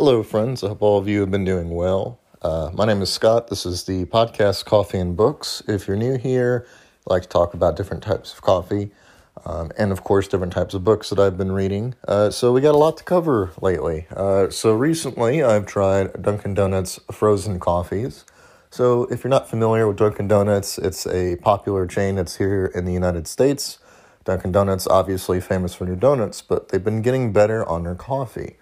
Hello, friends. I hope all of you have been doing well. Uh, my name is Scott. This is the podcast Coffee and Books. If you're new here, I like to talk about different types of coffee um, and, of course, different types of books that I've been reading. Uh, so, we got a lot to cover lately. Uh, so, recently I've tried Dunkin' Donuts frozen coffees. So, if you're not familiar with Dunkin' Donuts, it's a popular chain that's here in the United States. Dunkin' Donuts, obviously famous for their donuts, but they've been getting better on their coffee.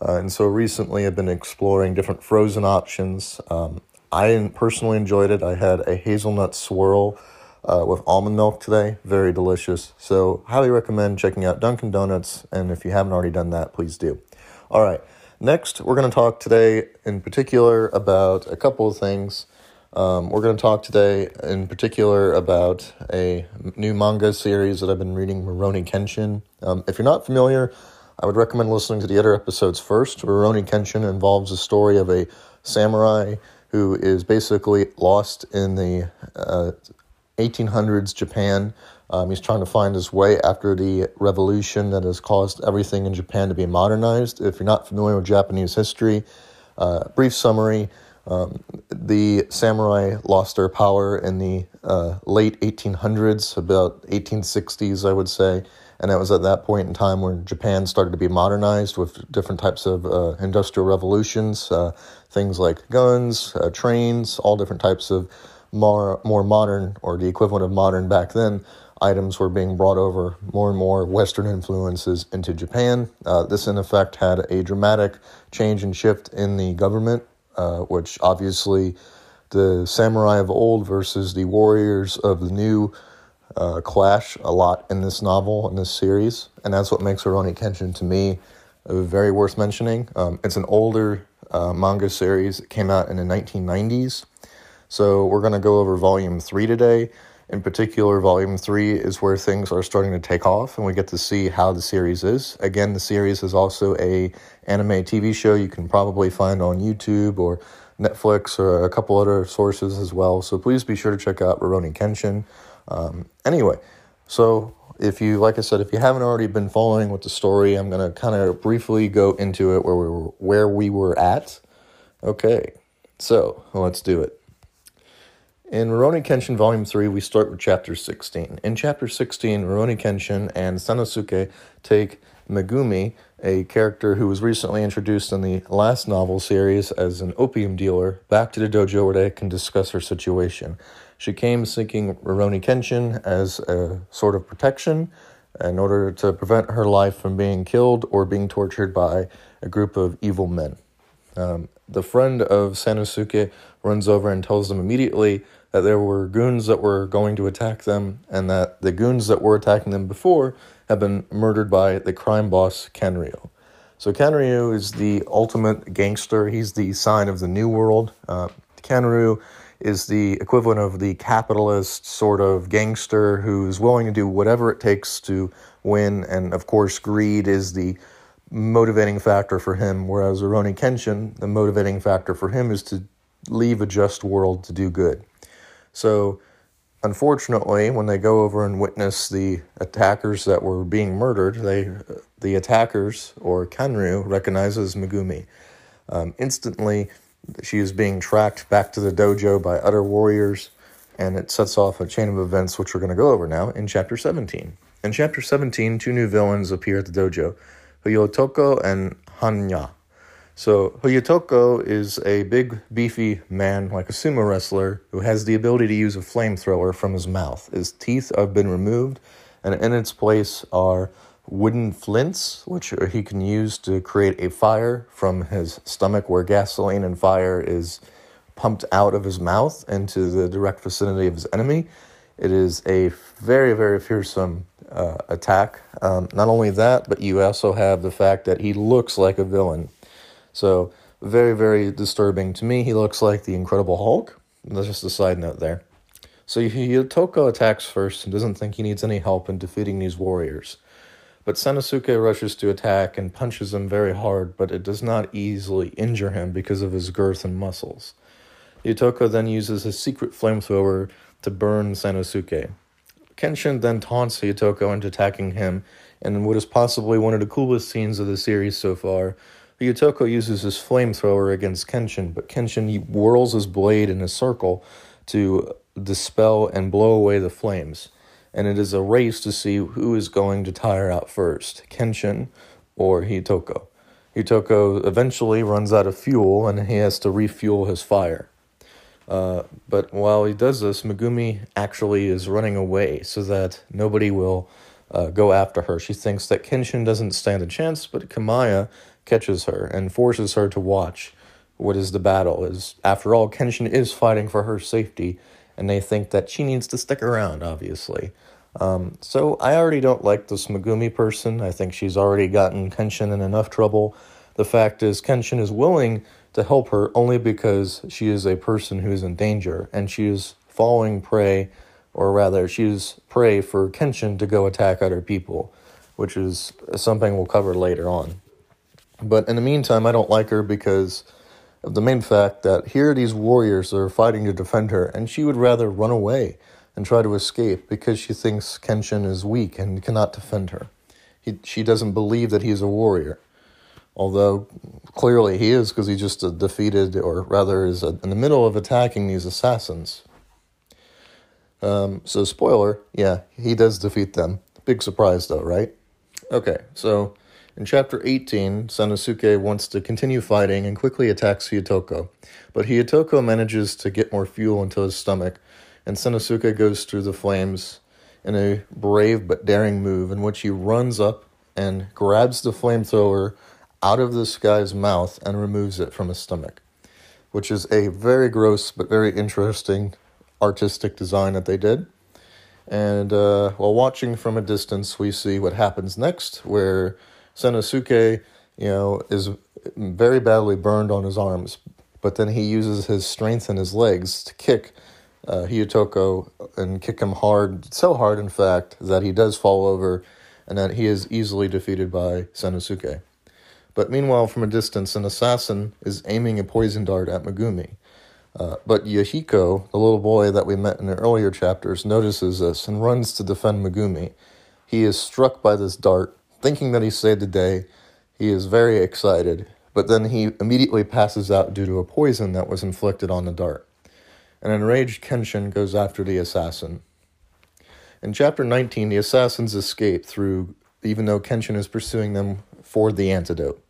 Uh, and so recently I've been exploring different frozen options. Um, I personally enjoyed it. I had a hazelnut swirl uh, with almond milk today. Very delicious. So, highly recommend checking out Dunkin' Donuts. And if you haven't already done that, please do. All right. Next, we're going to talk today in particular about a couple of things. Um, we're going to talk today in particular about a new manga series that I've been reading, Rurouni Kenshin. Um, if you're not familiar, I would recommend listening to the other episodes first. Rurouni Kenshin involves the story of a samurai who is basically lost in the uh, 1800s Japan. Um, he's trying to find his way after the revolution that has caused everything in Japan to be modernized. If you're not familiar with Japanese history, uh, brief summary. Um, the samurai lost their power in the uh, late 1800s, about 1860s, I would say. And it was at that point in time when Japan started to be modernized with different types of uh, industrial revolutions, uh, things like guns, uh, trains, all different types of more, more modern, or the equivalent of modern back then, items were being brought over more and more Western influences into Japan. Uh, this, in effect, had a dramatic change and shift in the government, uh, which obviously the samurai of old versus the warriors of the new uh, clash a lot in this novel, in this series, and that's what makes Rurouni Kenshin to me very worth mentioning. Um, it's an older uh, manga series. It came out in the 1990s. So we're going to go over volume three today. In particular, volume three is where things are starting to take off, and we get to see how the series is. Again, the series is also a anime TV show you can probably find on YouTube or Netflix or a couple other sources as well. So please be sure to check out Rurouni Kenshin. Um, anyway, so if you, like I said, if you haven't already been following with the story, I'm going to kind of briefly go into it where we were, where we were at. Okay, so let's do it. In Rurouni Kenshin Volume 3, we start with Chapter 16. In Chapter 16, Rurouni Kenshin and Sanosuke take Megumi, a character who was recently introduced in the last novel series as an opium dealer, back to the dojo where they can discuss her situation. She came seeking Rurouni Kenshin as a sort of protection in order to prevent her life from being killed or being tortured by a group of evil men. Um, the friend of Sanosuke runs over and tells them immediately that there were goons that were going to attack them and that the goons that were attacking them before have been murdered by the crime boss Kanryu. So Kanryu is the ultimate gangster. He's the sign of the new world. Uh, Kanryu is the equivalent of the capitalist sort of gangster who's willing to do whatever it takes to win. And of course, greed is the motivating factor for him, whereas Rurouni Kenshin, the motivating factor for him is to leave a just world to do good. So, unfortunately, when they go over and witness the attackers that were being murdered, they the attackers or Kanryu recognizes Megumi. Um, instantly, she is being tracked back to the dojo by other warriors, and it sets off a chain of events which we're going to go over now in chapter 17. In chapter 17, two new villains appear at the dojo Hyottoko and Hannya. So, Hyottoko is a big, beefy man, like a sumo wrestler, who has the ability to use a flamethrower from his mouth. His teeth have been removed, and in its place are wooden flints, which he can use to create a fire from his stomach, where gasoline and fire is pumped out of his mouth into the direct vicinity of his enemy. It is a very, very fearsome uh, attack. Um, not only that, but you also have the fact that he looks like a villain. So, very, very disturbing to me. He looks like the Incredible Hulk. That's just a side note there. So, Hyottoko attacks first and doesn't think he needs any help in defeating these warriors. But Sanosuke rushes to attack and punches him very hard, but it does not easily injure him because of his girth and muscles. Hyottoko then uses his secret flamethrower to burn Sanosuke. Kenshin then taunts Hyottoko into attacking him in what is possibly one of the coolest scenes of the series so far. Ryutoko uses his flamethrower against Kenshin, but Kenshin whirls his blade in a circle to dispel and blow away the flames. And it is a race to see who is going to tire out first, Kenshin or Ryutoko. Ryutoko eventually runs out of fuel and he has to refuel his fire. Uh, but while he does this, Megumi actually is running away so that nobody will uh, go after her. She thinks that Kenshin doesn't stand a chance, but Kamiya catches her and forces her to watch what is the battle. Is after all, Kenshin is fighting for her safety, and they think that she needs to stick around. Obviously, um, so I already don't like this Megumi person. I think she's already gotten Kenshin in enough trouble. The fact is, Kenshin is willing to help her only because she is a person who is in danger and she is falling prey, or rather, she is prey for Kenshin to go attack other people, which is something we'll cover later on. But in the meantime, I don't like her because of the main fact that here these warriors are fighting to defend her, and she would rather run away and try to escape because she thinks Kenshin is weak and cannot defend her. He, she doesn't believe that he's a warrior although clearly he is because he just uh, defeated, or rather, is uh, in the middle of attacking these assassins. Um, so, spoiler, yeah, he does defeat them. Big surprise, though, right? Okay, so in chapter 18, Sanosuke wants to continue fighting and quickly attacks Hyottoko, but Hyottoko manages to get more fuel into his stomach, and Sanosuke goes through the flames in a brave but daring move in which he runs up and grabs the flamethrower out of this guy's mouth and removes it from his stomach, which is a very gross but very interesting artistic design that they did. And uh, while watching from a distance, we see what happens next, where Sanosuke, you know, is very badly burned on his arms, but then he uses his strength in his legs to kick uh, Hyottoko and kick him hard, so hard, in fact, that he does fall over and that he is easily defeated by Sanosuke. But meanwhile, from a distance, an assassin is aiming a poison dart at Megumi. Uh, but Yahiko, the little boy that we met in the earlier chapters, notices this and runs to defend Megumi. He is struck by this dart, thinking that he saved the day. He is very excited, but then he immediately passes out due to a poison that was inflicted on the dart. An enraged Kenshin goes after the assassin. In chapter 19, the assassins escape through, even though Kenshin is pursuing them for the antidote.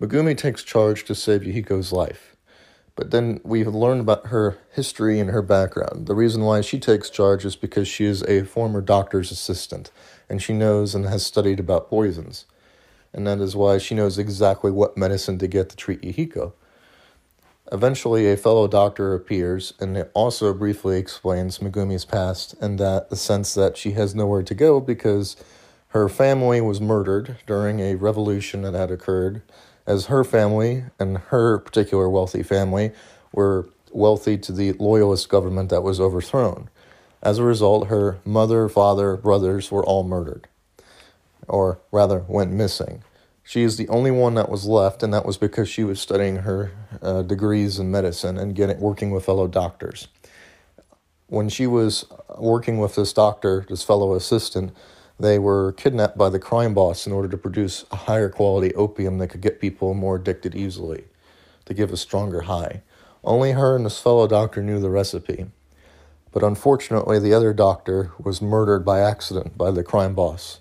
Megumi takes charge to save Yahiko's life. But then we've learned about her history and her background. The reason why she takes charge is because she is a former doctor's assistant, and she knows and has studied about poisons. And that is why she knows exactly what medicine to get to treat Yahiko. Eventually, a fellow doctor appears and it also briefly explains Megumi's past and that the sense that she has nowhere to go because her family was murdered during a revolution that had occurred as her family and her particular wealthy family were wealthy to the loyalist government that was overthrown. As a result, her mother, father, brothers were all murdered, or rather, went missing. She is the only one that was left, and that was because she was studying her uh, degrees in medicine and getting working with fellow doctors. When she was working with this doctor, this fellow assistant, they were kidnapped by the crime boss in order to produce a higher quality opium that could get people more addicted easily, to give a stronger high. Only her and this fellow doctor knew the recipe. But unfortunately, the other doctor was murdered by accident by the crime boss.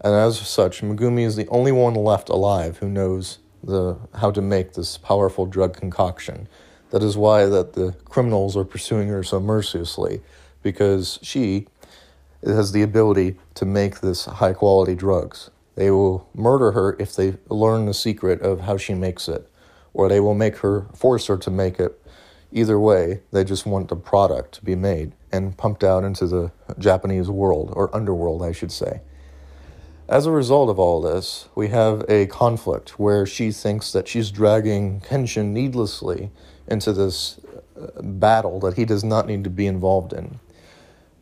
And as such, Megumi is the only one left alive who knows the, how to make this powerful drug concoction. That is why that the criminals are pursuing her so mercilessly, because she, it has the ability to make this high quality drugs. They will murder her if they learn the secret of how she makes it, or they will make her, force her to make it. Either way, they just want the product to be made and pumped out into the Japanese world, or underworld, I should say. As a result of all this, we have a conflict where she thinks that she's dragging Kenshin needlessly into this uh, battle that he does not need to be involved in.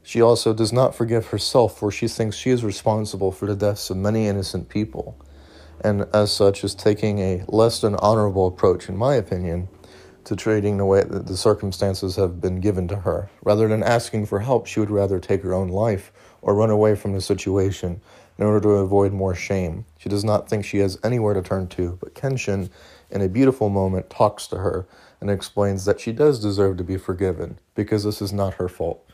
She also does not forgive herself, for she thinks she is responsible for the deaths of many innocent people, and as such is taking a less than honorable approach, in my opinion, to treating the way that the circumstances have been given to her. Rather than asking for help, she would rather take her own life or run away from the situation in order to avoid more shame. She does not think she has anywhere to turn to, but Kenshin, in a beautiful moment, talks to her and explains that she does deserve to be forgiven because this is not her fault.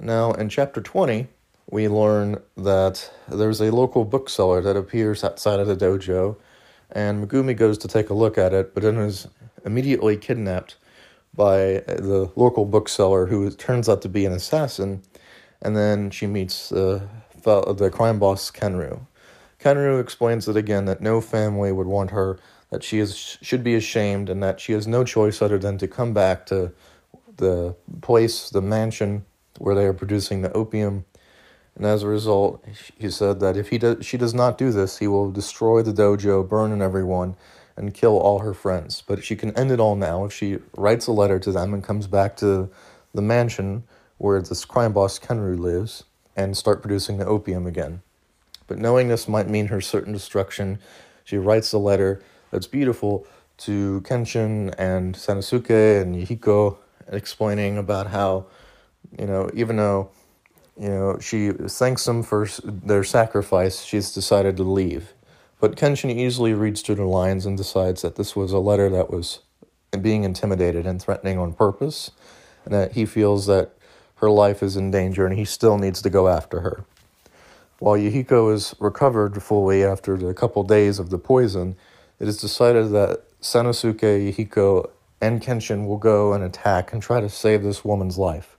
Now, in chapter 20, we learn that there's a local bookseller that appears outside of the dojo, and Megumi goes to take a look at it, but then is immediately kidnapped by the local bookseller who turns out to be an assassin, and then she meets uh, the crime boss Kenru. Kenru explains it again that no family would want her, that she is should be ashamed, and that she has no choice other than to come back to the place, the mansion where they are producing the opium. And as a result, he said that if he does, she does not do this, he will destroy the dojo, burn everyone, and kill all her friends. But she can end it all now if she writes a letter to them and comes back to the mansion where this crime boss Kenru lives and start producing the opium again. But knowing this might mean her certain destruction, she writes a letter that's beautiful to Kenshin and Sanosuke and Yahiko, explaining about how you know, even though, you know, she thanks them for their sacrifice, she's decided to leave. But Kenshin easily reads through the lines and decides that this was a letter that was being intimidated and threatening on purpose, and that he feels that her life is in danger and he still needs to go after her. While Yahiko is recovered fully after the couple days of the poison, it is decided that Sanosuke, Yahiko, and Kenshin will go and attack and try to save this woman's life.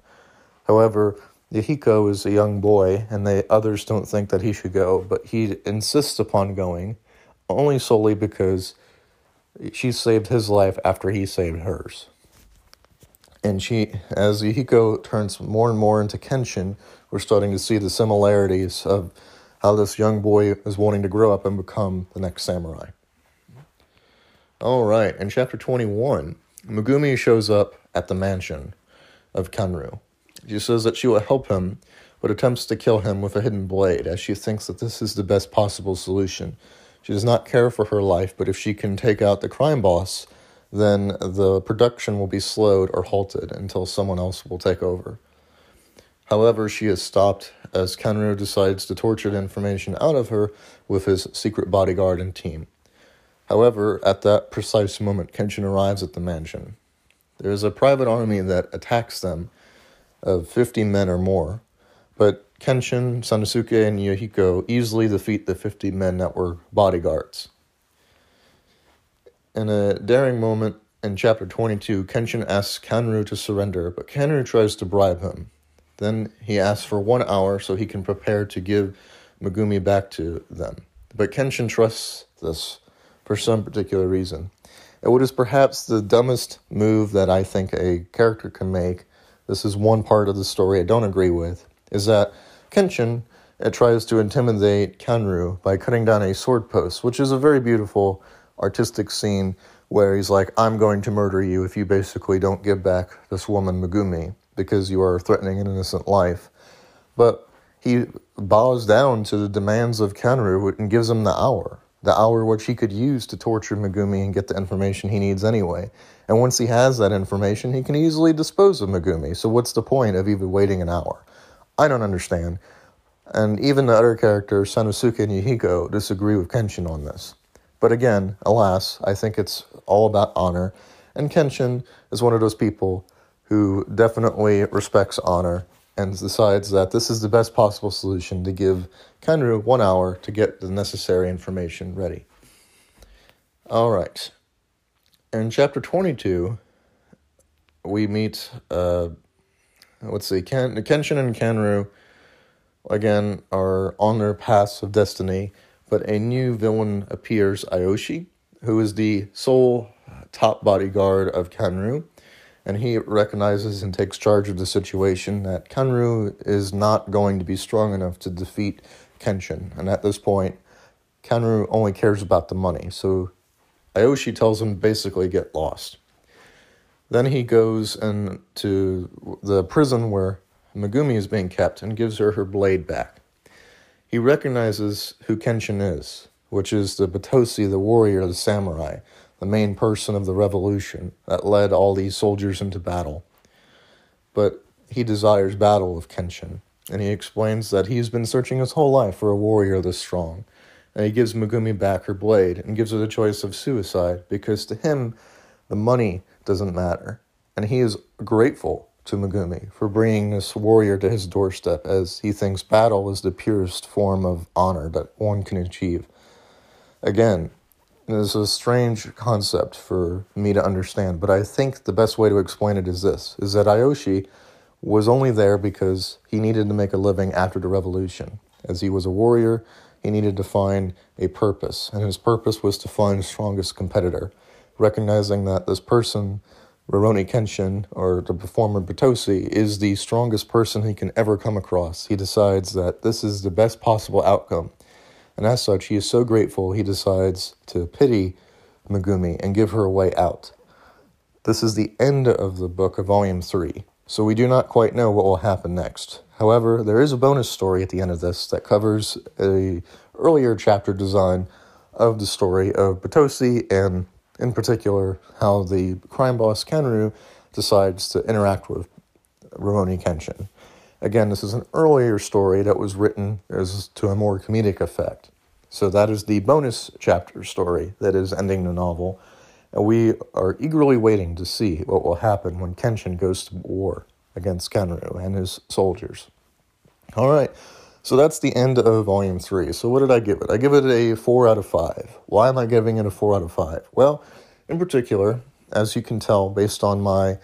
However, Yahiko is a young boy, and the others don't think that he should go, but he insists upon going, only solely because she saved his life after he saved hers. And she, as Yahiko turns more and more into Kenshin, we're starting to see the similarities of how this young boy is wanting to grow up and become the next samurai. All right, in chapter 21, Megumi shows up at the mansion of Kenru. She says that she will help him, but attempts to kill him with a hidden blade, as she thinks that this is the best possible solution. She does not care for her life, but if she can take out the crime boss, then the production will be slowed or halted until someone else will take over. However, she is stopped as Kenru decides to torture the information out of her with his secret bodyguard and team. However, at that precise moment, Kenshin arrives at the mansion. There is a private army that attacks them of 50 men or more, but Kenshin, Sanosuke, and Yahiko easily defeat the 50 men that were bodyguards. In a daring moment in chapter 22, Kenshin asks Kanru to surrender, but Kanru tries to bribe him. Then he asks for one hour so he can prepare to give Megumi back to them. But Kenshin trusts this for some particular reason. What is perhaps the dumbest move that I think a character can make this is one part of the story I don't agree with, is that Kenshin it tries to intimidate Kenru by cutting down a sword post, which is a very beautiful artistic scene where he's like, I'm going to murder you if you basically don't give back this woman Megumi because you are threatening an innocent life. But he bows down to the demands of Kenru and gives him the hour the hour which he could use to torture Megumi and get the information he needs anyway. And once he has that information, he can easily dispose of Megumi. So what's the point of even waiting an hour? I don't understand. And even the other characters, Sanosuke and Yahiko, disagree with Kenshin on this. But again, alas, I think it's all about honor. And Kenshin is one of those people who definitely respects honor and decides that this is the best possible solution to give Kenru one hour to get the necessary information ready. All right. In chapter 22, we meet, uh, let's see, Ken, Kenshin and Kenru, again, are on their paths of destiny, but a new villain appears, Aoshi, who is the sole top bodyguard of Kenru and he recognizes and takes charge of the situation that Kenru is not going to be strong enough to defeat Kenshin. And at this point, Kenru only cares about the money. So Aoshi tells him basically get lost. Then he goes and to the prison where Megumi is being kept and gives her her blade back. He recognizes who Kenshin is, which is the Battosai, the warrior, the samurai, the main person of the revolution that led all these soldiers into battle. But he desires battle with Kenshin. and he explains that he's been searching his whole life for a warrior this strong. And he gives Megumi back her blade and gives her the choice of suicide because to him, the money doesn't matter. And he is grateful to Megumi for bringing this warrior to his doorstep as he thinks battle is the purest form of honor that one can achieve. Again, is a strange concept for me to understand, but I think the best way to explain it is this is that Aoshi was only there because he needed to make a living after the revolution. As he was a warrior, he needed to find a purpose, and his purpose was to find the strongest competitor, recognizing that this person, Rurouni Kenshin, or the performer Battosai, is the strongest person he can ever come across. He decides that this is the best possible outcome, and as such, he is so grateful he decides to pity Megumi and give her a way out. This is the end of the book of Volume 3 so we do not quite know what will happen next. However, there is a bonus story at the end of this that covers a earlier chapter design of the story of Battosai and in particular how the crime boss Kenru decides to interact with Rurouni Kenshin. Again, this is an earlier story that was written as to a more comedic effect. So that is the bonus chapter story that is ending the novel and we are eagerly waiting to see what will happen when Kenshin goes to war against Kenru and his soldiers. All right, so that's the end of Volume 3. So, what did I give it? I give it a 4 out of 5. Why am I giving it a 4 out of 5? Well, in particular, as you can tell based on my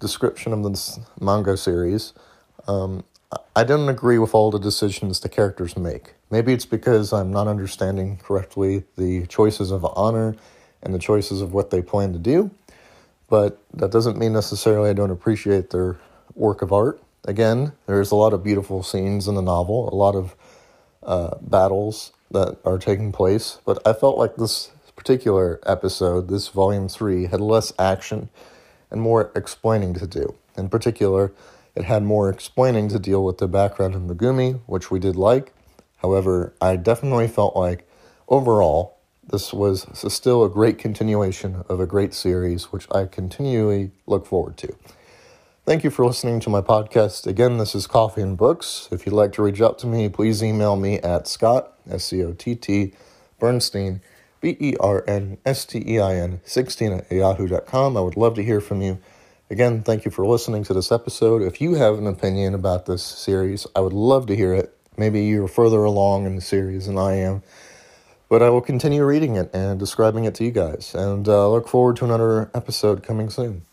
description of this manga series, um, I don't agree with all the decisions the characters make. Maybe it's because I'm not understanding correctly the choices of honor and the choices of what they plan to do. But that doesn't mean necessarily I don't appreciate their work of art. Again, there's a lot of beautiful scenes in the novel, a lot of uh, battles that are taking place. But I felt like this particular episode, this volume three, had less action and more explaining to do. In particular, it had more explaining to deal with the background of Megumi, which we did like. However, I definitely felt like overall this was still a great continuation of a great series, which I continually look forward to. Thank you for listening to my podcast. Again, this is Coffee and Books. If you'd like to reach out to me, please email me at Scott, S C O T T, Bernstein, B E R N S T E I N, 16 at yahoo.com. I would love to hear from you. Again, thank you for listening to this episode. If you have an opinion about this series, I would love to hear it. Maybe you're further along in the series than I am. But I will continue reading it and describing it to you guys, and uh, look forward to another episode coming soon.